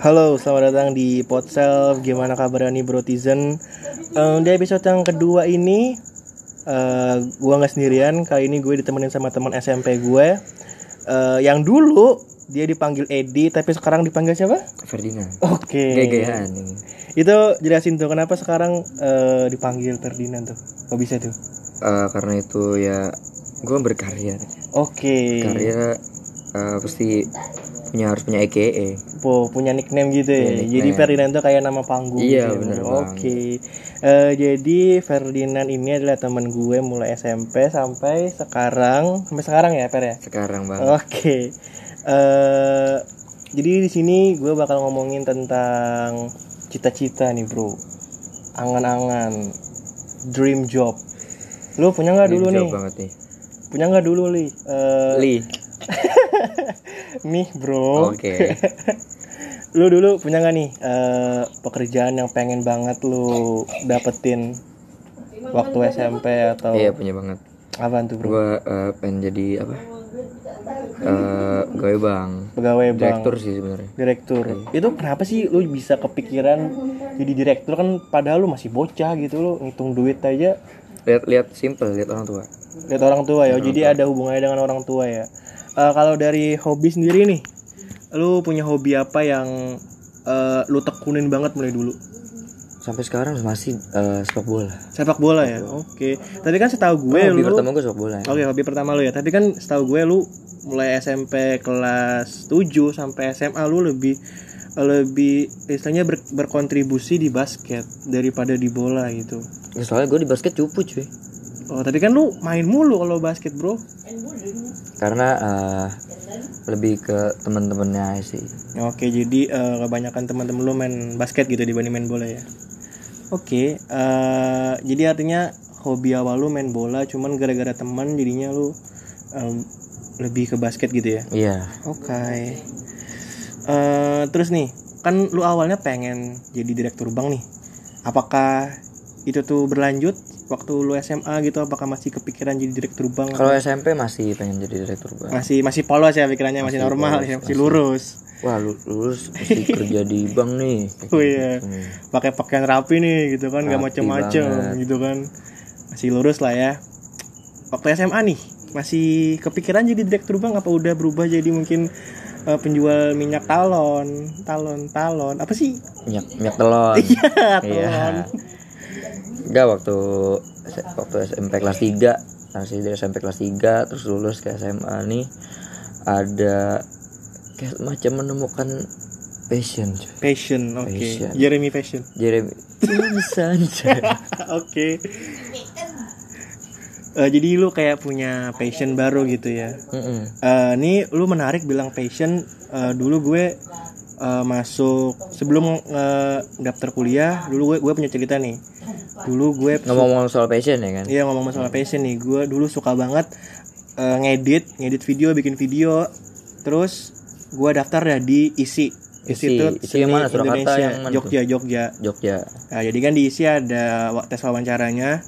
Halo, selamat datang di Podself. Gimana kabarnya nih Brotizen? Um, di episode yang kedua ini, uh, gua nggak sendirian. Kali ini gue ditemenin sama teman SMP gue. Uh, yang dulu dia dipanggil Edi, tapi sekarang dipanggil siapa? Ferdinand. Oke. Gaya-gayaan ini. Itu jelasin tuh kenapa sekarang uh, dipanggil Ferdinand tuh? Kok bisa tuh? Eh, karena itu ya gue berkarya. Oke. Karya eh, pasti punya harus punya EKE. Po, punya nickname gitu ya. Punya nickname. Jadi Ferdinand tuh kayak nama panggung. Iya, gitu ya. bener Oke. Eh, jadi Ferdinand ini adalah teman gue mulai SMP sampai sekarang, sampai sekarang ya, Per ya. Sekarang bang. Oke. Eh, jadi di sini gue bakal ngomongin tentang cita-cita nih, Bro. Angan-angan, dream job. Lu punya nggak dulu job nih? banget nih. Punya nggak dulu, Li? Eh, Li. nih, Bro. Oke. lu dulu punya nggak nih eh, pekerjaan yang pengen banget lu dapetin waktu SMP atau Iya punya banget. apaan tuh bro Gue eh, pengen jadi apa? Eh, gawe bang. pegawai bank Direktur sih sebenarnya. direktur itu kenapa sih lu bisa kepikiran jadi direktur kan padahal lu masih bocah gitu lu ngitung duit aja Lihat lihat simple lihat orang tua. lihat orang tua ya jadi ada hubungannya dengan orang tua ya Eh, kalau dari hobi sendiri nih lu punya hobi apa yang eh, lu tekunin banget mulai dulu Sampai sekarang masih eh, sepak bola. sepak bola ya oke tadi kan setahu gue Hobi lu pertama gue sepak bola. Oke, hobi pertama lu ya. Tapi kan setahu gue lu mulai SMP kelas 7 sampai SMA lu lebih lebih istilahnya ber- berkontribusi di basket daripada di bola gitu. Ya, soalnya gue di basket cupu cuy. Oh, tapi kan lu main mulu kalau basket, Bro. Karena eh, lebih ke teman-temannya sih. Oke, jadi eh, kebanyakan teman-teman lu main basket gitu dibanding main bola ya. Oke, eh, jadi artinya hobi awal lu main bola cuman gara-gara teman jadinya lu em, lebih ke basket gitu ya. Iya. Oke. Eh, terus nih, kan lu awalnya pengen jadi direktur bank nih. Apakah itu tuh berlanjut waktu lu SMA gitu? Apakah masih kepikiran jadi direktur bank? Kalau SMP masih pengen jadi direktur bank. masih masih polos ya pikirannya masih, Masih normal polos, ya, masih masih. lurus. Wah lu- lulus pasti kerja di bank nih. Oh iya. Hmm. Pakai pakaian rapi nih gitu kan, nggak Rapi macem-macem banget. gitu kan. Masih lurus lah ya. Waktu SMA nih, masih kepikiran jadi direktur bank apa udah berubah jadi mungkin eh, penjual minyak talon, talon, talon. Apa sih? Minyak minyak telon. Iya, Iya. Enggak waktu waktu SMP kelas 3 masih dari SMP kelas 3 terus lulus ke SMA nih ada kayak macam menemukan passion. Passion, oke. Passion. Jeremy Passion. Jeremy cuy. oke. Eh, jadi lu kayak punya passion baru gitu ya. Mm-mm. Eh, ini lu menarik bilang passion. Eh, dulu gue eh, masuk sebelum eh, daftar kuliah, dulu gue gue punya cerita nih. Dulu gue ngomong-ngomong soal passion ya kan Iya ngomong masalah passion nih, gue dulu suka banget eh, ngedit, ngedit video, bikin video. Terus gue daftar ya di ISI. ISI. itu ISI yang mana? Surakarta Indonesia, yang mana tuh? Jogja, Jogja. Jogja Nah, jadi kan di ISI ada tes wawancaranya.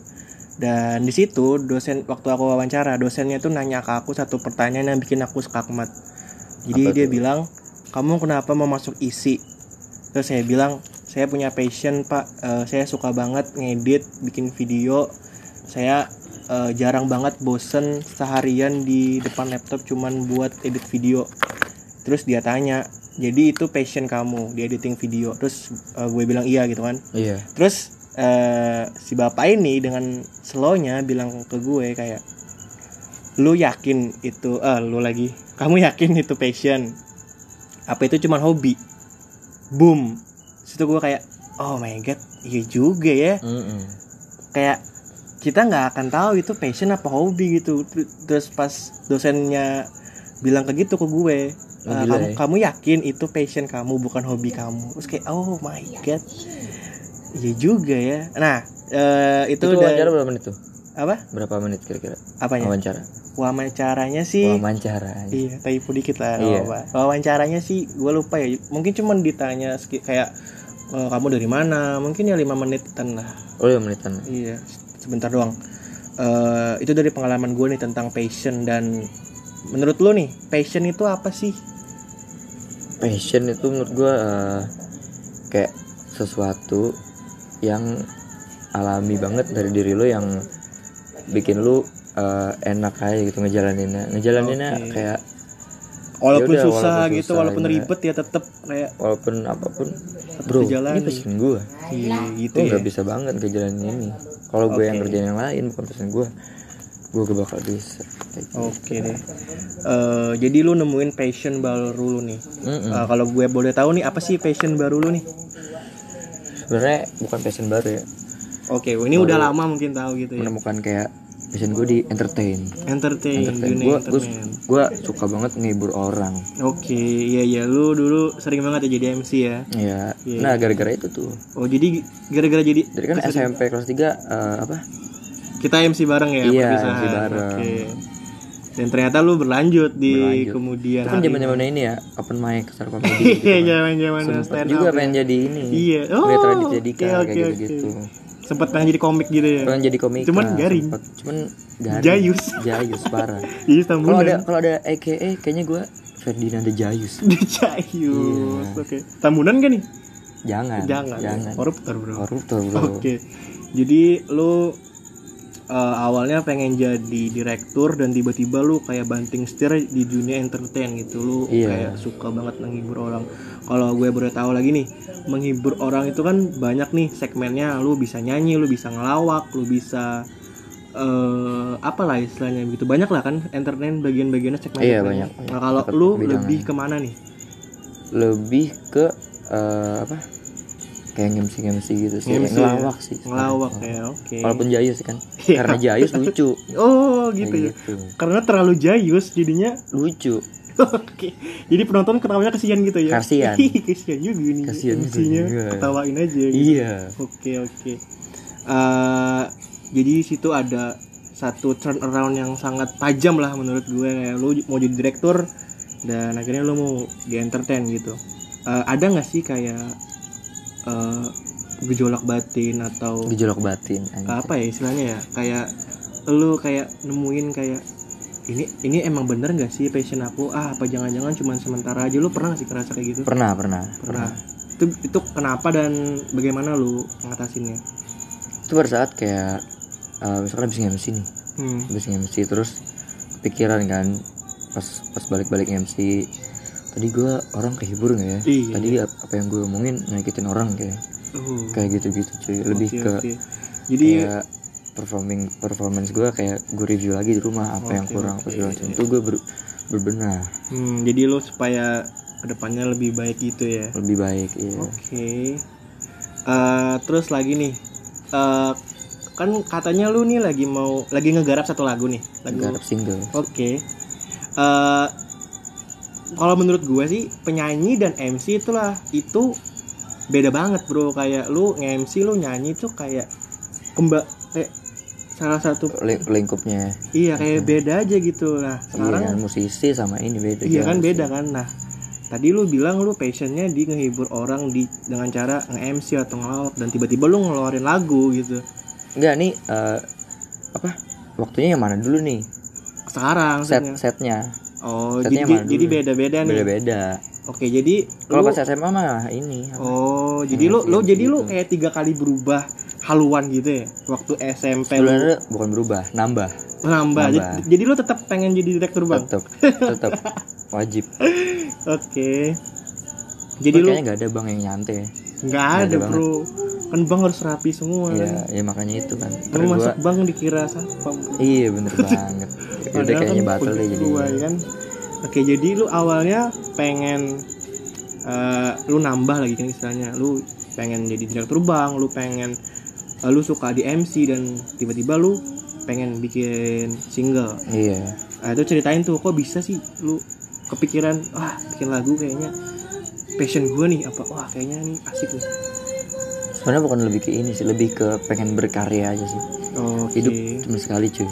Dan di situ dosen waktu aku wawancara, dosennya tuh nanya ke aku satu pertanyaan yang bikin aku skakmat. Jadi Apa dia tuh? bilang, "Kamu kenapa mau masuk ISI?" Terus saya bilang, "Saya punya passion, Pak. Eh, saya suka banget ngedit, bikin video. Saya eh, jarang banget bosen seharian di depan laptop cuman buat edit video." Terus dia tanya, "Jadi itu passion kamu di editing video?" Terus eh, gue bilang iya gitu kan. iya Terus eh, si bapak ini dengan slownya bilang ke gue kayak lu yakin itu eh lu lagi kamu yakin itu passion apa itu cuman hobi boom situ gue kayak oh my god iya juga ya. Mm-mm. kayak kita nggak akan tahu itu passion apa hobi gitu. Terus pas dosennya bilang ke gitu ke gue Oh, "Eh, gila kamu, ya. kamu yakin itu passion kamu bukan hobi kamu? Terus kayak oh my god. Iya juga ya. Nah eh, itu, itu udah wawancara berapa menit tuh? Apa? Berapa menit kira-kira? Apanya? Wawancara. Wawancaranya sih wawancara. Iya typo dikit lah Iya. wawancaranya sih gue lupa ya. Mungkin cuman ditanya kayak "Eh, kamu dari mana mungkin ya lima menitan lah oh ya menitan Iya, sebentar doang. Eh itu dari pengalaman gue nih tentang passion dan menurut lo nih passion itu apa sih? passion itu menurut gue eh, kayak sesuatu yang alami banget dari diri lo yang bikin lu eh, enak aja gitu ngejalaninnya ngejalaninnya Oke. kayak walaupun Yaudah, susah walaupun gitu susah, walaupun ya. ribet ya tetep kayak walaupun apa pun bro ini passion gue iya gitu gue ya. nggak bisa banget ngejalanin ini. Kalau gue yang Oke. kerjain yang lain bukan passion gue gue gak bakal bisa. Oke deh. Eh, jadi lu nemuin passion baru lu nih. Mm-mm. Eh, kalau gue boleh tahu nih apa sih passion baru lu nih? Sebenarnya bukan passion baru ya. Oke ini udah lama mungkin tahu gitu ya. menemukan kayak passion gue di entertain entertain, entertain gue gue gue suka banget ngehibur orang Oke, iya iya lu dulu sering banget ya jadi MC ya. ya Iya. nah gara-gara itu tuh Oh, jadi gara-gara jadi dari kan SMP kelas 3 eh, apa kita MC bareng ya Iya, perpisahan. MC bareng. Oke. Dan ternyata lu berlanjut di Berlanjut. kemudian itu kan zaman zaman ini ya open mic star comedy gitu Iya, kan. zaman-zaman Sempet stand juga up. pengen ya. jadi ini Iya. Lihat Oh, Raditya Dika oke, kayak gitu-gitu Sempat pengen jadi komik gitu ya. pengen jadi komika Cuman garing. sempet. cuman garing Jayus. jayus parah Jadi kalau tambunan. ada kalau ada AKA kayaknya gue Ferdinand Jayus Jayus. Oke. Tambunan kan nih? jangan Jangan. jangan Koruptor, Bro. koruptor bro Oke. Jadi lu eh, awalnya pengen jadi direktur dan tiba-tiba lu kayak banting setir di dunia entertain gitu. Lu Iya. kayak suka banget menghibur orang. Kalau gue baru tahu lagi nih, menghibur orang itu kan banyak nih segmennya. Lu bisa nyanyi, lu bisa ngelawak, lu bisa eh apa lah istilahnya gitu. Banyak lah kan entertain bagian-bagiannya segmen. Iya, banyak, banyak. Nah, kalau lu lebih ke mana nih? lebih ke eh, apa kayak ngemsi ngemsi gitu sih ya? ngelawak sih Ngelawak ya, oke. walaupun Jayus kan Iya. karena Jayus lucu Oh, gitu ya. gitu Karena terlalu jayus jadinya lucu Oke, jadi penonton ketawanya kesian gitu ya? Kasian. kesian juga nih. Kasian juga. Ketawain aja. Gitu. iya Oke oke. Eh, jadi situ ada satu turn around yang sangat tajam lah menurut gue kayak lu mau jadi direktur dan akhirnya lu mau di entertain gitu. Eh, ada nggak sih kayak eh, gejolak batin atau gejolak batin anjir. apa ya istilahnya ya? Kayak lu kayak nemuin kayak ini ini emang bener nggak sih passion aku? Ah apa jangan-jangan cuma sementara aja? Lu pernah nggak sih kerasa kayak gitu? Pernah pernah pernah. itu itu kenapa dan bagaimana lu ngatasinnya? Itu pada saat kayak eh, misalkan habis MC nih. Hmm. habis MC terus kepikiran kan pas pas balik-balik MC tadi gua orang kehibur nggak ya Iya. tadi ap- apa yang gue omongin nyakitin orang kayak Uh, kayak gitu-gitu cuy lebih oke, ke oke. jadi kayak performing performance gue kayak gue review lagi di rumah apa yang Oke, kurang apa oke. segala macam itu gue ber, berbenah hmm, jadi lu supaya ke depannya lebih baik gitu ya lebih baik iya Oke. Eh, terus lagi nih. eh kan katanya lu nih lagi mau lagi ngegarap satu lagu nih. Lagu. garap single Oke. Eh kalau menurut gue sih penyanyi dan MC itulah itu beda banget bro. Kayak lu nge-MC lu nyanyi tuh kayak kembali kayak salah satu Ling- lingkupnya. Iya kayak beda aja gitu nah iya sekarang kan musisi sama ini beda Iya kan sih. beda kan. Nah, tadi lu bilang lu passionnya di ngehibur orang di dengan cara nge-MC atau ngelawak dan tiba-tiba lu ngeluarin lagu gitu. enggak nih eh, apa? Waktunya yang mana dulu nih? Sekarang set setnya Oh, setnya jadi mana jadi dulu? beda-beda nih. beda beda Oke, jadi kalau lu pas SMA mah ini apa, Oh, jadi lu MC lu jadi lu gitu. kayak tiga kali berubah haluan gitu ya waktu SMP lu sebenarnya bukan berubah nambah nambah. Jadi, nambah. jadi lu tetap pengen jadi direktur bang. tetap tetap wajib Oke. Jadi lu kayaknya nggak ada bang yang nyantai nggak ada bro. Kan bang harus rapi semua. kan. Iya, ya makanya itu kan. Lu masuk bang dikira satpam. iya bener banget. Udah Padahal kayaknya kan batal deh jadi. kan. Oke, jadi lu awalnya pengen eh, lu nambah lagi kan istilahnya. Lu pengen jadi direktur bank, lu pengen eh, lu suka di MC dan tiba-tiba lu pengen bikin single. Iya. Nah, itu ceritain tuh kok bisa sih lu kepikiran wah bikin lagu kayaknya passion gue nih apa wah kayaknya nih asik nih. Sebenarnya bukan lebih ke ini sih, lebih ke pengen berkarya aja sih. Oke. Hidup cuma sekali cuy.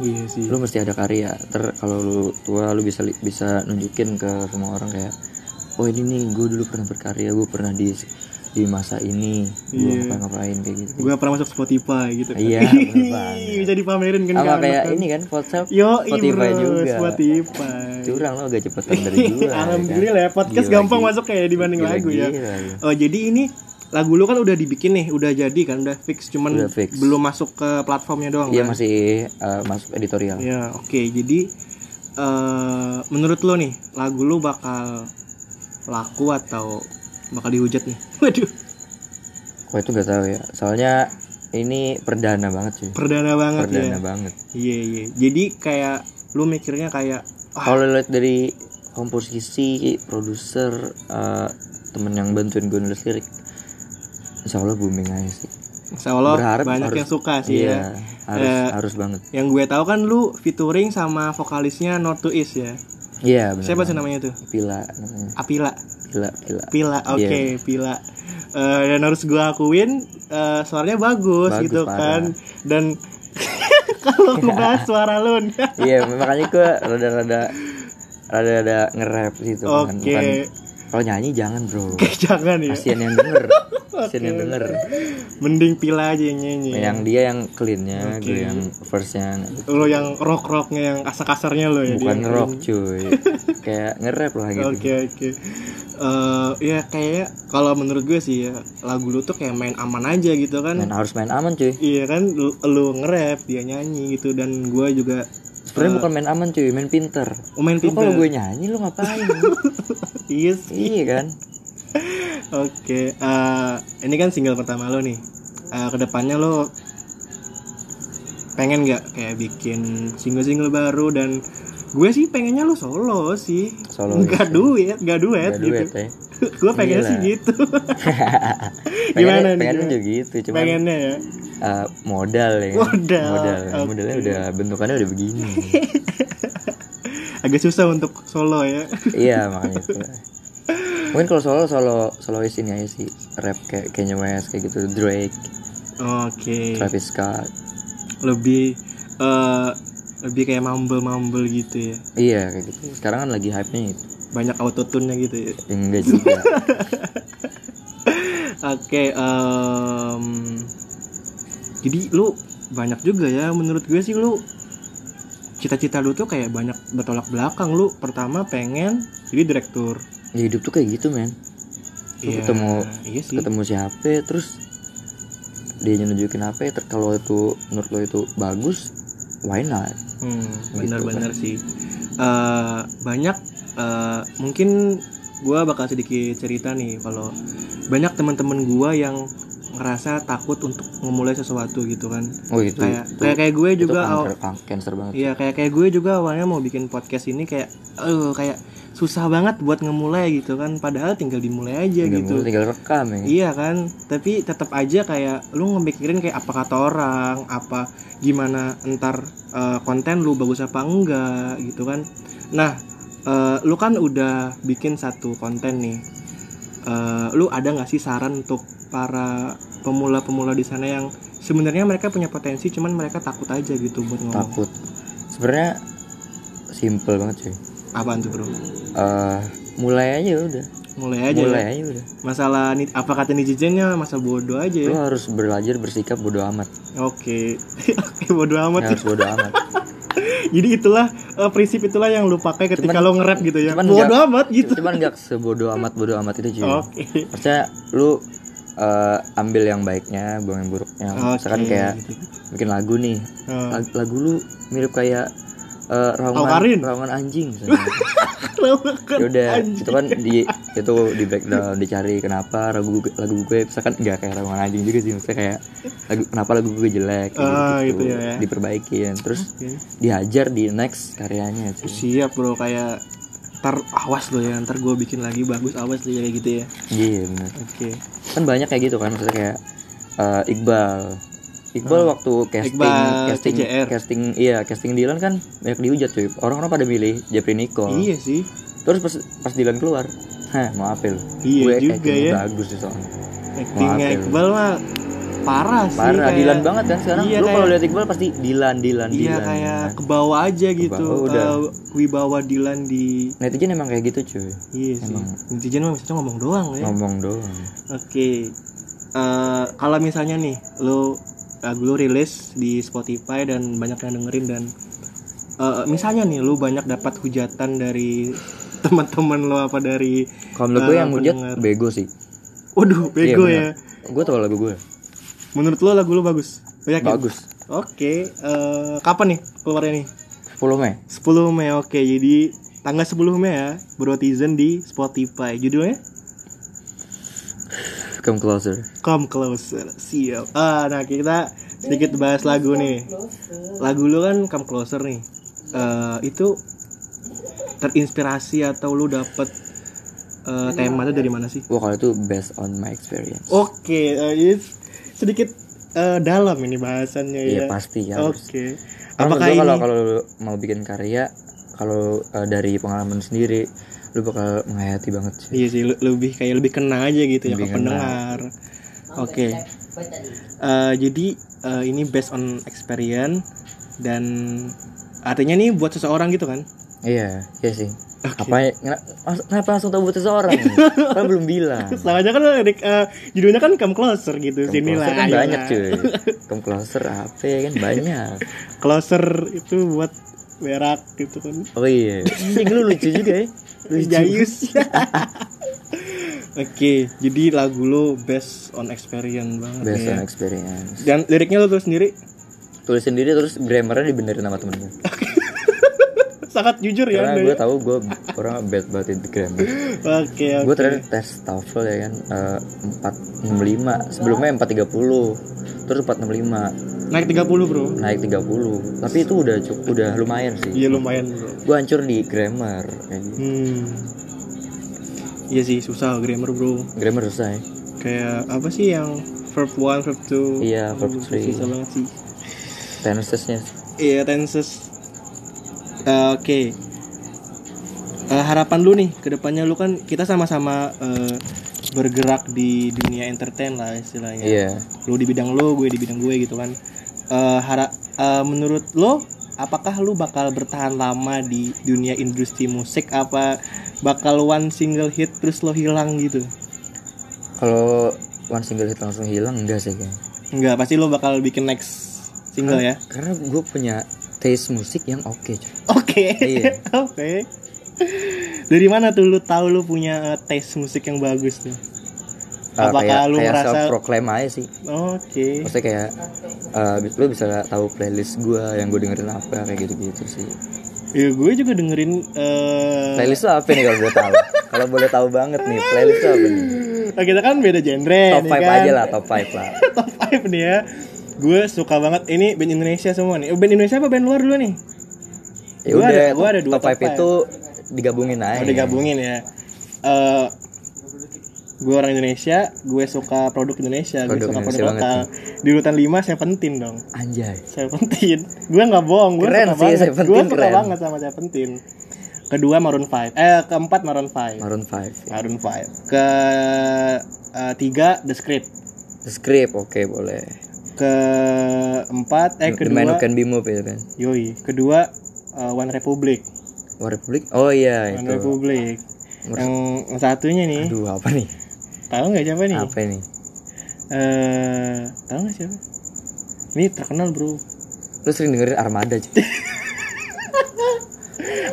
Iya sih. Lu mesti ada karya. Ter kalau lu tua lu bisa bisa nunjukin ke semua orang kayak oh ini nih gue dulu pernah berkarya, gue pernah di di masa ini gue Iya. ngapain kayak gitu gue pernah masuk Spotify gitu kan. Iya, bisa dipamerin kan sama ke kayak kan. ini kan WhatsApp Yo, Spotify bro, juga Spotify. curang lo agak cepetan dari gue Alhamdulillah ya podcast Gila, gampang gila. masuk kayak dibanding Gila, lagu ya. gila, gila. Oh jadi ini lagu lu kan udah dibikin nih, udah jadi kan, udah fix, cuman Udah fix. belum masuk ke platformnya doang. iya kan? masih eh, masuk editorial Ya oke jadi eh menurut lo nih lagu lu bakal laku atau bakal dihujat nih? Waduh Wah itu gak tahu ya soalnya ini perdana banget sih perdana banget perdana ya. banget Iya iya. Jadi kayak lu mikirnya kayak ah, kalau lihat dari komposisi produser eh, temen yang bantuin gue nulis lirik insya Allah booming aja sih Insya Allah Berharap banyak harus- yang suka sih ya. iya harus Eh, harus banget Yang gue tahu kan lu featuring sama vokalisnya North to East ya. iya benar Siapa sih namanya tuh? pila namanya Apila. pila pila Pila, oke, Iya. Pila. Eh, dan harus gue akuin eh, suaranya bagus, Bagus, gitu parah. kan. Dan kalau ngebahas suara lu iya makanya gue rada-rada rada-rada nge-rap gitu kan Oke. bukan kalau nyanyi jangan bro jangan ya. kasian yang denger yang denger Mending Pila aja yang nyanyi. yang dia yang cleannya Oke. gue yang verse-nya Lo yang rock-rocknya yang kasar-kasarnya lo ya. bukan dia. rock cuy kayak nge-rap lah gitu Oke oke. Eh, ya kayak kalau menurut gue sih ya lagu lu tuh kayak main aman aja gitu kan. main harus main aman cuy Iya kan lu, lu nge-rap dia nyanyi gitu dan gue juga sebenarnya bukan main aman cuy main pinter oh, main pinter. kalau gue nyanyi lu ngapain Iya sih. iya kan Oke, eh, ini kan single pertama lo nih. Eh, ke depannya lo pengen nggak kayak bikin single-single baru dan gue sih pengennya lo solo sih. Solo, Nggak iya. duet, nggak duet Gak gitu. duet ya gue pengen sih gitu. pengennya, Gimana nih, pengennya gimana? juga gitu cuman pengennya ya. eh, modal ya? Modal, modal oke. modalnya udah bentukannya udah begini Agak susah untuk solo ya. iya makanya itu mungkin kalau solo solo solois ini aja sih. Rap kayak Kanye West kayak gitu. Drake. Oke. Travis Scott. Lebih eh lebih kayak mumble-mumble gitu ya. iya kayak gitu. Sekarang kan lagi hype nya itu Banyak autotune-nya gitu ya. Ya, enggak juga. Oke, em, jadi lu banyak juga ya menurut gue sih lu. Cita-cita lu tuh kayak banyak bertolak belakang. Lu pertama pengen jadi direktur ya, hidup tuh kayak gitu men. Lu Iya, ketemu iya sih. ketemu si HP terus dia nunjukin HP ter kalau itu menurut lo itu bagus why not? Hmm, Gitu benar-benar sih. Eh, banyak eh, mungkin gua bakal sedikit cerita nih kalau banyak teman-teman gua yang ngerasa takut untuk memulai sesuatu gitu kan oh itu kayak itu, kayak kayak gue itu juga kanker, kan- cancer banget Iya kayak kayak gue juga awalnya mau bikin podcast ini kayak, eh kayak susah banget buat ngemulai gitu kan. Padahal tinggal dimulai aja tinggal, gitu. mulai, tinggal rekam ya Iya kan, tapi tetap aja kayak lu ngepikirin kayak apa kata orang, apa gimana entar eh, konten lu bagus apa enggak gitu kan. Nah, eh, lu kan udah bikin satu konten nih. Eh, lu ada nggak sih saran untuk para pemula-pemula di sana yang sebenarnya mereka punya potensi, cuman mereka takut aja gitu buat ngomong. takut sebenarnya simple banget cuy Apaan tuh bro? Eh, mulai aja udah Mulai aja mulai ya. aja udah Masalah apa kata netizennya masa bodoh aja lo ya. harus belajar bersikap bodoh amat Oke. Oke bodoh amat. harus bodoh amat Jadi itulah eh, prinsip itulah yang lu pakai ketika Cuman- lo nge-rap gitu ya. cuman Bodoh amat gitu. cuman nggak sebodoh amat bodoh amat itu cuy Oke. maksudnya lu eh, ambil yang baiknya buang yang buruknya misalkan Oke, kayak gitu. bikin lagu nih Eh, lagu, lagu lu mirip kayak eh, raungan raungan anjing misalnya. ya udah itu kan di itu di breakdown dicari kenapa lagu lagu gue misalkan nggak kayak raungan anjing juga sih maksudnya kayak lagu kenapa lagu gue jelek Ah, gitu, gitu ya. diperbaikin terus Oke. dihajar di next karyanya cuy Siap bro kayak ntar awas lo ya ntar gue bikin lagi bagus awas lo ya kayak gitu ya iya bener oke kan banyak kayak gitu kan maksudnya kayak eh, Iqbal Iqbal waktu casting. Iqbal casting CJR. casting iya casting Dilan kan banyak dihujat cuy orang-orang pada milih Jeffrey Nicole iya sih terus pas pas Dilan keluar hah maaf ya lu Iya gue juga ya. bagus sih soalnya actingnya ya. Iqbal mah parah sih parah kayak- Dilan banget kan sekarang. Iya, lu kalau lihat Iqbal pasti Dilan Dilan iya Dilan. kayak ke bawah aja gitu. bawah, udah. eh, wibawa Dilan di netizen emang kayak gitu cuy. Iya sih. Emang. netizen mah misalnya ngomong doang ya. Ngomong doang. Oke. Eh, kalau misalnya nih lu lagu lu rilis di Spotify dan banyak yang dengerin dan eh, misalnya nih lu banyak dapat hujatan dari teman-teman lu apa dari kalau menurut gue yang hujat bego sih. Waduh bego Iya, ya. Gue tau lagu gue menurut lu lagu lu bagus? Lu yakin? bagus. Oke eh, kapan nih keluarnya nih? 10 Mei. 10 Mei oke. Jadi tanggal 10 Mei ya Brotizen di Spotify. Judulnya? Come closer. Come Closer. Siap. Ah nah kita sedikit bahas lagu nih. Lagu lu kan Come Closer nih. Eh, itu terinspirasi atau lu dapet eh, temanya dari mana sih? Wah kalau itu based on my experience. Oke eh, ini sedikit eh, dalam ini bahasannya iya ya pasti ya oke Karena apakah ini kalau kalau mau bikin karya kalau uh, dari pengalaman sendiri lu bakal menghayati banget sih Iya sih le- lebih kayak lebih kena aja gitu ya Lebih ke kena. pendengar. Oke. Eh, jadi eh, ini based on experience dan artinya nih buat seseorang gitu kan? iya iya sih apa ya ngena- mas- kenapa langsung tahu buat seseorang kan belum bilang Soalnya kan eh, judulnya kan come closer gitu. Come Sini lah. closer kan ayo banyak lah. cuy come closer apa ya kan banyak Closer itu buat berak gitu kan. oh iya Anjing, lu lucu juga ya lucu Jayus. Oke, jadi lagu lo based on experience banget based ya. on experience Dan liriknya lo tulis sendiri tulis sendiri terus grammarnya dibenerin sama temen gue sangat jujur ya. karena gue ya. tahu gue orang bad banget di grammar Oke, oke. gue terakhir tes TOEFL ya kan eh, 465 sebelumnya 430 terus 465 Naik 30, Bro. naik 30 tapi itu udah cukup udah lumayan sih Iya lumayan, Bro. gue hancur di grammar gitu. Hmm. Iya sih susah grammar bro. grammar susah ya Kayak apa sih yang verb one, verb two? Iya, verb Aduh, three. Susah banget sih. tensesnya Iya tenses. Eh, Oke. Eh, harapan lu nih ke depannya lu kan kita sama-sama eh, bergerak di dunia entertain lah istilahnya. iya Lu di bidang lu, gue di bidang gue gitu kan. Eh hara eh, menurut lo apakah lu bakal bertahan lama di dunia industri musik apa bakal one single hit terus lo hilang gitu? kalau one single hit langsung hilang enggak sih kayaknya Enggak, pasti lo bakal bikin next single ya. karena gue punya taste musik yang oke cuy Oke. Iya. Oke. Dari mana tuh lu tahu lu punya uh, taste musik yang bagus tuh? Eh, Apakah kayak, lu kayak merasa- self proclaim aja sih Oke. maksudnya kayak eh, lu bisa tahu playlist gue yang gue dengerin apa kayak gitu gitu sih Ya gue juga dengerin eh playlist apa nih kalau boleh tahu kalau boleh tahu banget nih playlist apa nih oh, kita kan beda genre top nih 5 kan. aja lah top 5 lah top 5 nih ya. Gue suka banget ini band Indonesia semua nih. Oh, band Indonesia apa band luar dulu nih? ya Gua udah ada- gua ada dua top top 5 five. itu digabungin aja Oh, digabungin ya. Eh gue orang Indonesia, gue suka produk Indonesia, gue Produk suka Indonesia produk lokal. Di urutan 5 Seventeen dong. anjay Seventeen. gue nggak bohong, gue Keren suka sih, banget. Gue suka keren. banget sama Seventeen. Kedua Maroon 5. Eh, keempat Maroon 5. Maroon 5 Maroon 5. Ke eh, tiga The Script. The Script oke boleh Ke empat eh The Man kedua Who Can Be Moved itu kan yoi, kedua eh, One Republic. War Republic oh iya One itu Republic. Yang, yang satunya nih, aduh apa nih tahu nggak siapa nih? apa ini Eh, tahu nggak siapa? Ini terkenal bro. lu sering dengerin Armada cuy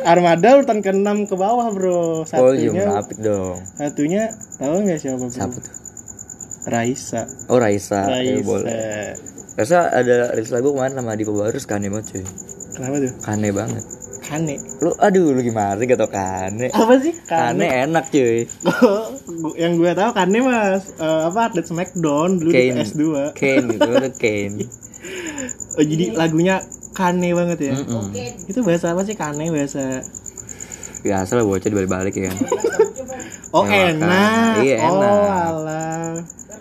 Armada urutan ke-6 ke bawah bro. oh iya Satunya, dong satunya tahu nggak siapa bro? siapa tuh Raisa. oh Raisa, Raisa. Ya, boleh Raisa ada rilis lagu kemarin sama Dipo Barus kane banget cuy Kenapa tuh? kane banget Kane. lu aduh lu gimana sih gak tau kane Apa sih? kane enak cuy yang gue tahu Kane mas eh, apa atlet Smackdown dulu di Kane PS2. Kane gitu udah Kane Oh, jadi lagunya Kane banget ya. Mm-mm. Itu bahasa apa sih Kane bahasa? biasa lah bocah dibalik-balik ya Oh enak. Iya, Oh enak.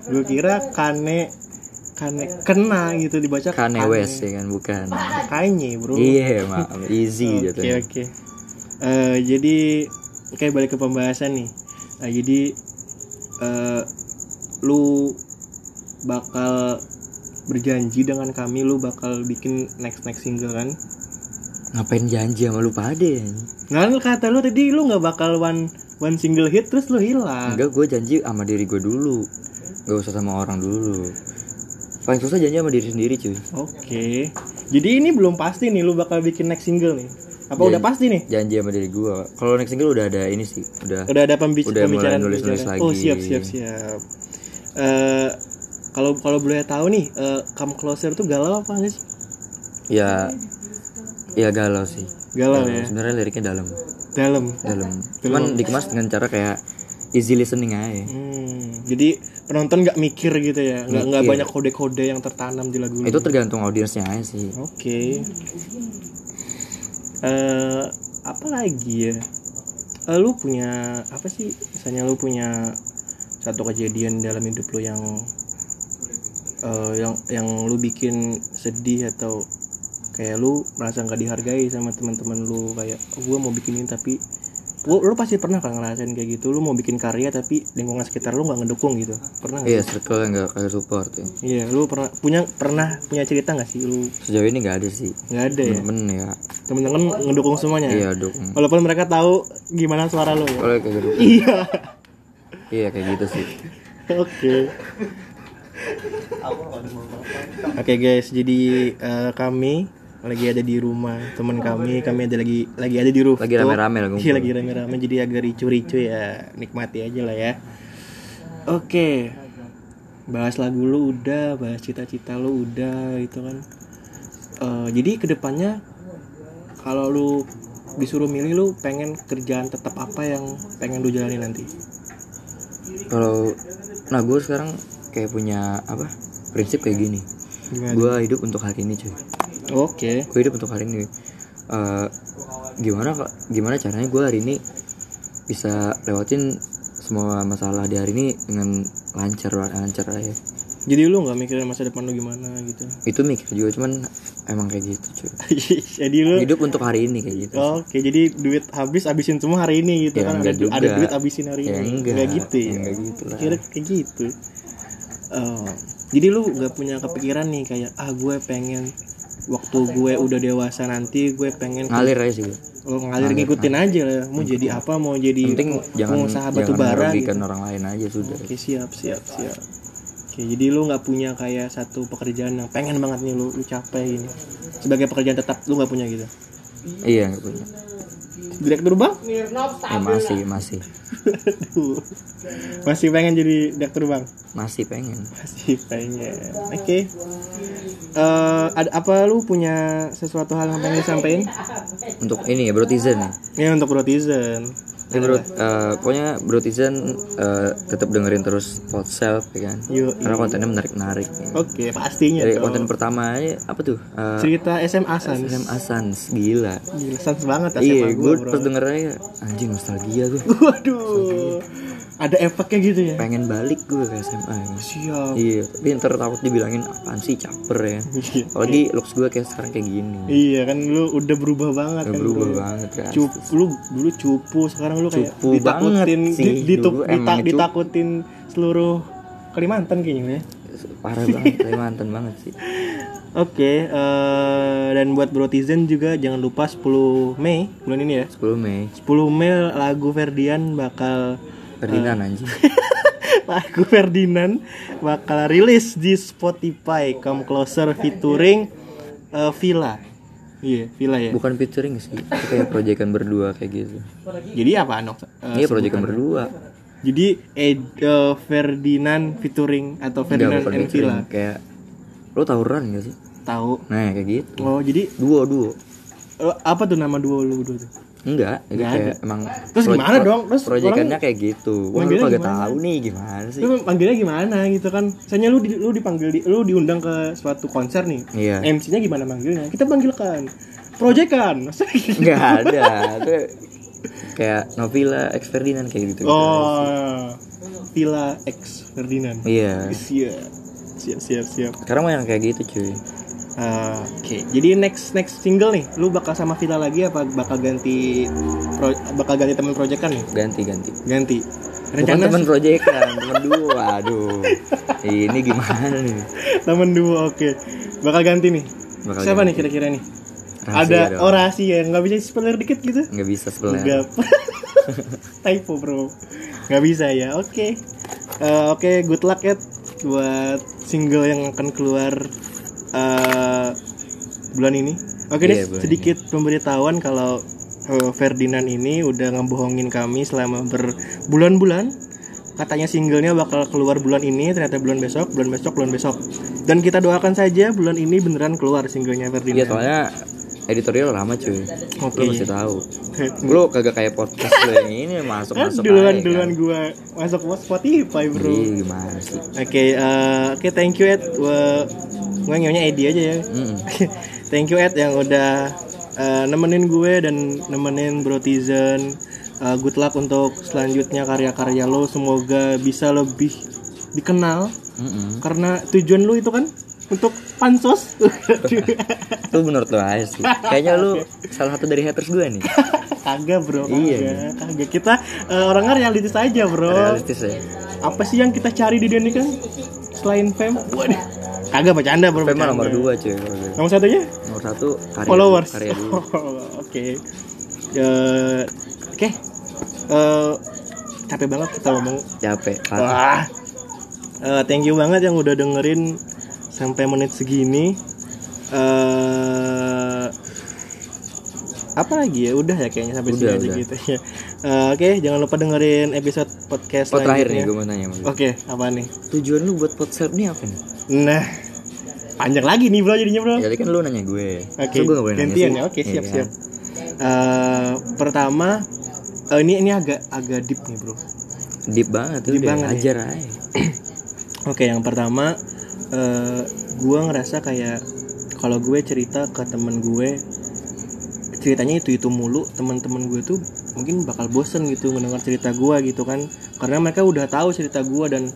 Gue kira Kane Kane kena gitu dibaca Kane West ya kan bukan Kanye bro. iya maaf easy Oke oke. Eh, jadi kayak balik ke pembahasan nih. Nah, jadi eh, lu bakal berjanji dengan kami lu bakal bikin next next single kan ngapain janji sama lu Nah, lu kata lu tadi lu nggak bakal one one single hit terus lu hilang. enggak gue janji sama diri gue dulu gak usah sama orang dulu paling susah janji sama diri sendiri cuy Oke. Jadi ini belum pasti nih lu bakal bikin next single nih. Apa Janji. udah pasti nih? janji sama diri gue kalau next single udah ada ini sih udah Udah ada pembic- Udah mulai pembicaraan nulis-nulis pembicaraan. lagi. Oh, siap siap siap. Eh kalau kalau boleh tahu nih, eh, Come Closer tuh galau apa sih? ya ya galau sih Galau ya. sebenarnya liriknya dalam Dalam. dalam cuman dikemas dengan cara kayak easy listening aja Hmm, jadi penonton nggak mikir gitu ya, nggak nggak banyak kode-kode yang tertanam di lagu itu tergantung audiensnya aja sih Oke. Eh apa lagi ya? Eh, lu punya apa sih? Misalnya lu punya satu kejadian dalam hidup lu yang eh, yang yang lu bikin sedih atau kayak lu merasa nggak dihargai sama teman-teman lu kayak gue mau bikin ini tapi lu, lu pasti pernah kan ngerasain kayak gitu? Lu mau bikin karya tapi lingkungan sekitar lu nggak ngedukung gitu. Pernah nggak? iya circle yang gak kayak support ya. Iya lu pernah punya pernah punya cerita nggak sih lu? Sejauh ini gak ada sih. Nggak ada ya? Temen ya. Temen-temen ngedukung semuanya? Iya dukung. Walaupun mereka tahu gimana suara lo ya kayak gitu. Iya. Iya kayak gitu sih. Oke. Oke guys. Jadi eh, kami lagi ada di rumah teman kami kami ada lagi lagi ada di rooftop. Lagi rame-rame lah, iya lagi rame-rame jadi agak ricu-ricu ya. Nikmati aja lah ya. Oke. Bahas lagu lu udah bahas cita-cita lu udah gitu kan. Eh, jadi ke depannya kalau lu disuruh milih lu pengen kerjaan tetap apa yang pengen lu jalani nanti? Kalau nah gue sekarang kayak punya apa prinsip kayak gini. Gimana? Gue hidup untuk hari ini cuy oke. Gue hidup untuk hari ini. Eh, gimana gimana caranya gue hari ini bisa lewatin semua masalah di hari ini dengan lancar lancar aja jadi lu nggak mikirin masa depan lu gimana gitu? Itu mikir juga cuman emang kayak gitu cuy. Jadi lu hidup untuk hari ini kayak gitu. Oke jadi duit habis habisin semua hari ini gitu Ya, kan? ada, enggak juga. ada duit habisin hari Ya, ini. enggak. gitu ya? Enggak gitu lah. kira kayak gitu. Oh, jadi lu nggak punya kepikiran nih kayak ah gue pengen waktu gue udah dewasa nanti gue pengen ngalir aja sih lo ngalir ngikutin aja lah. Mau jadi apa mau jadi penting jangan pengusaha batu bara gitu. orang lain aja sudah. Oke siap siap siap. Oke jadi lu nggak punya kayak satu pekerjaan yang pengen banget nih lu lu capai ini. Sebagai pekerjaan tetap lu nggak punya gitu? Iya nggak punya direktur bang ya, masih masih. Masih pengen jadi direktur bang masih pengen. Masih pengen. Oke. Eh, ada apa lu punya sesuatu hal yang pengen disampaikan? Untuk ini ya brotizen ya? Ya untuk Brotizen Ini bro, eh, pokoknya brotizen eh, tetap dengerin terus Podself ya kan? Yo, karena kontennya menarik menarik oke pastinya dari dong. konten pertama apa tuh? Eh, cerita SMA Sans Sam Asans gila. Gila, Sans banget SMA iya gue pas denger aja anjing nostalgia tuh waduh ada efeknya gitu ya pengen balik gue ke SMA ya. siap iya tapi ntar takut dibilangin apaan sih caper ya Iya. apalagi looks gue kayak sekarang kayak gini Iya kan lu udah berubah banget Udah kan berubah bro. banget kan Cupu lu dulu cupu sekarang lu kayak Cupu ditakutin sih, di- ditup- dulu dita- emang cupu. ditakutin seluruh Kalimantan kayaknya ya. parah banget Kalimantan banget sih Oke, eh, dan buat Brotizen juga jangan lupa 10 Mei bulan ini ya. 10 Mei 10 Mei lagu Ferdian bakal Ferdinand anjing lagu Ferdinand bakal rilis di Spotify Come Closer featuring eh, Villa. Iya, Villa ya. bukan featuring sih itu kayak proyekan berdua kayak gitu Jadi apa Anok? Eh, iya proyekan berdua Jadi eh, eh, Ferdinand featuring atau enggak Ferdinand bukan and Villa. kayak lo tawuran gak sih Tahu. nah kayak gitu Oh, jadi duo duo apa tuh nama duo lu dua tuh? Enggak itu kayak emang Terus gimana dong? Terus proyekannya kayak gitu wah lu kagak tahu nih gimana sih Lu panggilnya gimana gitu kan? Misalnya lu di, lu dipanggil di, lu diundang ke suatu konser nih. iya MC-nya gimana manggilnya? Kita panggilkan proyekan. Masa gitu? nggak ada itu kayak Novila X Ferdinand kayak gitu Oh, Villa X Ferdinand. iya Siap. Siap siap siap. sekarang mah yang kayak gitu cuy Ah, Oke, jadi next next single nih, lu bakal sama Villa lagi apa bakal ganti pro, bakal ganti teman proyekan nih? ganti ganti Ganti. Rencana teman proyekan, teman dua. Aduh. Ini gimana nih? temen dua oke bakal ganti nih Bakal siapa ganti. nih kira-kira nih Rahasia ada dong. orasi ya nggak bisa spoiler dikit gitu Nggak bisa sebelah. Enggak. typo bro nggak bisa ya oke Eh, oke good luck ya buat single yang akan keluar eh, bulan ini oke deh Iya, bulan sedikit pemberitahuan kalau eh, Ferdinand ini udah ngebohongin kami selama berbulan-bulan katanya singlenya bakal keluar bulan ini ternyata bulan besok bulan besok bulan besok dan kita doakan saja bulan ini beneran keluar singlenya Iya Ferdinand soalnya editorial lama cuy. Oke. Lu mesti tahu. Lu kagak kayak podcast lu yang ini masuk masuk duluan aja, duluan kan. gua masuk Spotify bro Iya gimana sih? Oke, eh, oke thank you Ed. Gue nyonya Edi aja ya. Mm-mm. thank you Ed yang udah eh, nemenin gue dan nemenin Brotizen. Eh, good luck untuk selanjutnya karya-karya lo semoga bisa lebih dikenal Mm-mm. karena tujuan lo itu kan untuk pansos. Itu menurut lu aja sih. Kayaknya lu salah satu dari haters gue nih. kagak bro, Iya. kagak. Kita eh, orangnya realistis aja bro. Realistis ya. Apa sih yang kita cari di dunia ini kan selain fame? Waduh. Kagak bercanda bro. Bercanda. nomor dua cuy. gue. Nomor satunya? Nomor satu karya followers. Karya dulu. Oke. Eh, Oke. Eh, capek banget kita ngomong. Capek. parah. Wah. Eh, thank you banget yang udah dengerin sampai menit segini. Eh apa lagi ya? Udah ya kayaknya sampai sini Udah, aja udah. gitu ya. Eh, Oke, jangan lupa dengerin episode podcast Oh terakhir nih gue mau nanya. Oke, apa nih? Tujuan lu buat podcast ini apa nih? Nah, panjang lagi nih bro jadinya bro. Jadi kan lu nanya gue. Oke, Terus gue gak boleh nanya gantian ya. Oke, Iya siap kan? siap. Eh, pertama, eh, ini ini agak agak deep nih bro. Deep banget tuh. Deep banget ya. Ajar aja. Oke, yang pertama, eh gue ngerasa kayak kalau gue cerita ke temen gue, ceritanya itu itu mulu, teman-teman gue tuh mungkin bakal bosen gitu mendengar cerita gue gitu kan, karena mereka udah tahu cerita gue dan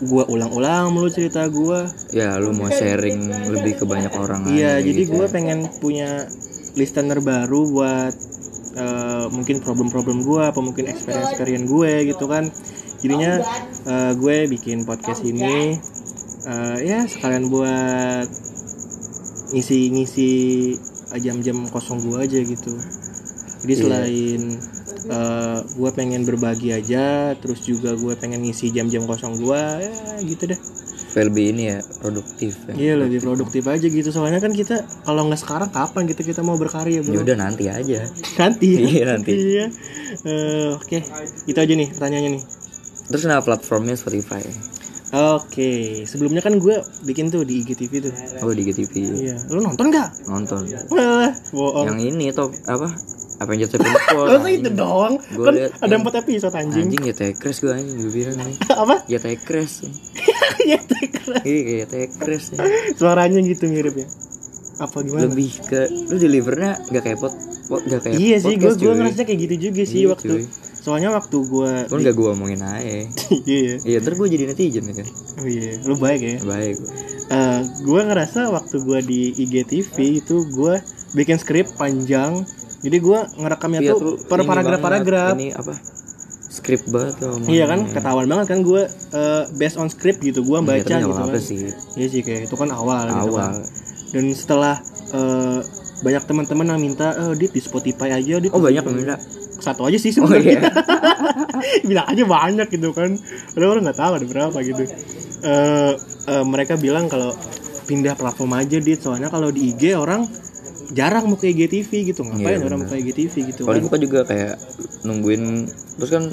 gue ulang-ulang mulu cerita gue. Ya lu mau sharing lebih ke banyak orang Iya, jadi gitu gue ya. pengen punya listener baru buat eh, mungkin problem-problem gue, apa mungkin experience-experience gue gitu kan. Jadinya eh, gue bikin podcast ini eh, ya sekalian buat ngisi-ngisi jam-jam kosong gue aja gitu. Jadi Iya. selain eh, gue pengen berbagi aja, terus juga gue pengen ngisi jam-jam kosong gue, ya gitu deh. lebih ini ya produktif ya. Iya lebih produktif aja gitu soalnya kan kita kalau nggak sekarang kapan gitu kita mau berkarya Ya bro udah nanti aja. nanti ya? Iya, nanti. iya Eh, oke itu aja nih pertanyaannya nih Terus kenapa platformnya Spotify? oke sebelumnya kan gue bikin tuh di IGTV tuh Oh di GTV iya lu nonton nggak nonton. wah bohong Yang ini top apa? Apa yang jatuh Sevenfold? Masa itu doang Gua kan liat ada empat episode anjing, Anjing ya tekres gue anjing gue bilang nih. apa Ya tekres. ya keren. Iya kayak tekres ya. suaranya gitu mirip ya apa gimana Lebih ke lu delivernya gak kayak pot, pot gak kayak iya sih gue gue ngerasa kayak gitu juga sih Iya, waktu cuy. soalnya waktu gue Cuman gak gue omongin aja. iya Iya ntar gue jadi netizen ya kan. oh iya lu baik ya Baik. Eh, gue ngerasa waktu gue di IGTV itu gue bikin skrip panjang jadi gue ngerekamnya Iya, tuh per ini paragraf-paragraf banget, Ini apa? Skrip banget loh. iya kan ketahuan banget kan gue eh, based on script gitu gue baca Iya, tapi gitu nggak apa-apa kan sih. iya sih kayak itu kan awal, gitu kan. Awal. dan setelah eh, banyak teman-teman yang minta eh dit di Spotify aja dit Oh banyak yang minta. satu aja sih Oh sebenarnya iya. bilang aja banyak gitu kan ada orang nggak tahu ada berapa gitu Eh, eh, mereka bilang kalau pindah platform aja dit soalnya kalau di IG orang jarang mau ke IGTV gitu. Ngapain Iya, orang mau ke IGTV gitu? Kalau kan dibuka juga kayak nungguin terus kan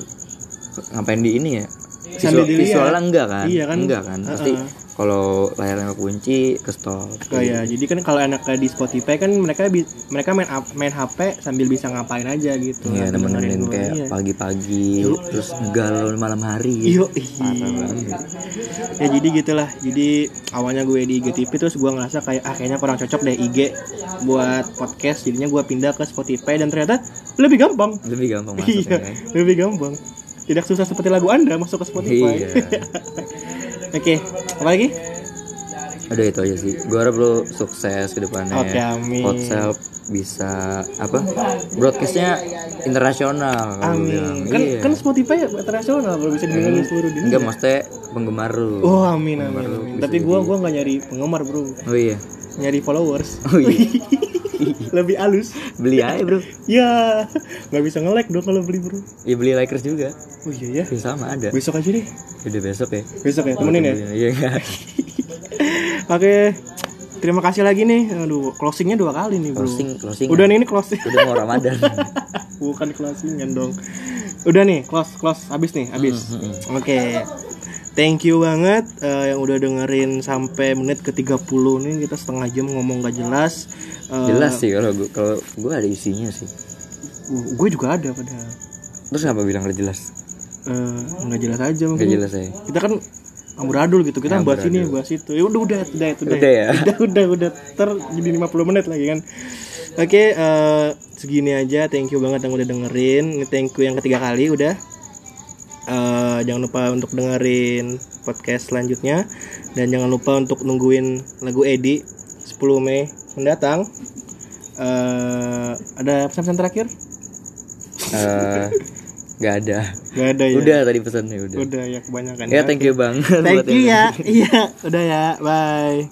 ngapain di ini ya? Sambil Visual, dilihat. visualnya enggak kan? Iya kan? Enggak kan? Pasti Heeh. kalau layarnya kunci ke stop. Oh ya, jadi kan kalau enaknya di Spotify kan mereka mereka main main HP sambil bisa ngapain aja gitu. Iya, nemenin kayak Iya. pagi-pagi Yuk. terus galau malam hari. Ih. banget. ya jadi gitulah. Jadi awalnya gue di IGTV terus gue ngerasa kayak ah kayaknya kurang cocok deh IG buat podcast. Jadinya gue pindah ke Spotify dan ternyata lebih gampang. Lebih gampang masuknya Iya, kan. lebih gampang. Tidak susah seperti lagu Anda masuk ke Spotify. Iya. Oke, apa lagi? Udah itu aja sih. Gue harap lo sukses ke depannya. Oke, amin. Hotsel bisa apa? Broadcastnya internasional. Amin. Kan Iya. kan Spotify internasional kalau bisa didengar di seluruh dunia. Enggak maksudnya penggemar lu. Oh amin amin. amin. Tapi gua gua nggak nyari penggemar bro, Oh iya. Nyari followers. Oh iya. Lebih halus. beli aja, Bro. Ya nggak bisa nge-like dong kalau beli bro. Ya beli likers juga. Oh iya ya. Ya sama ada. Besok aja deh. Udah besok ya. Besok ya temenin ya. Iya. Oke. Terima kasih lagi nih. Aduh, closingnya dua kali nih bro. Closing, closing. Udah nih ini closing. Udah mau Ramadan. Bukan closingan dong. Udah nih, close close habis nih, habis. Hmm, Oke. Thank you banget eh, yang udah dengerin sampai menit ke 30 nih kita setengah jam ngomong gak jelas. Eh, Jelas sih kalau gua kalau gua ada isinya sih. gue juga ada padahal. Terus kenapa bilang gak jelas? Eh, nggak jelas aja Gak mungkin. jelas ya. Kita kan amburadul gitu. Kita bahas ini, bahas itu. Ya udah udah udah itu Udah ya? Udah udah udah ter jadi 50 menit lagi kan. Oke, eh, segini aja. Thank you banget yang udah dengerin. Ini thank you yang ketiga kali udah. Eh, jangan lupa untuk dengerin podcast selanjutnya dan jangan lupa untuk nungguin lagu Edi 10 Mei mendatang. Eh, ada pesan-pesan terakhir? Eh, Gak ada. Gak ada ya. Udah tadi pesannya udah. Udah ya kebanyakan. Ya thank you buat Thank you ya. Iya, udah ya. Bye.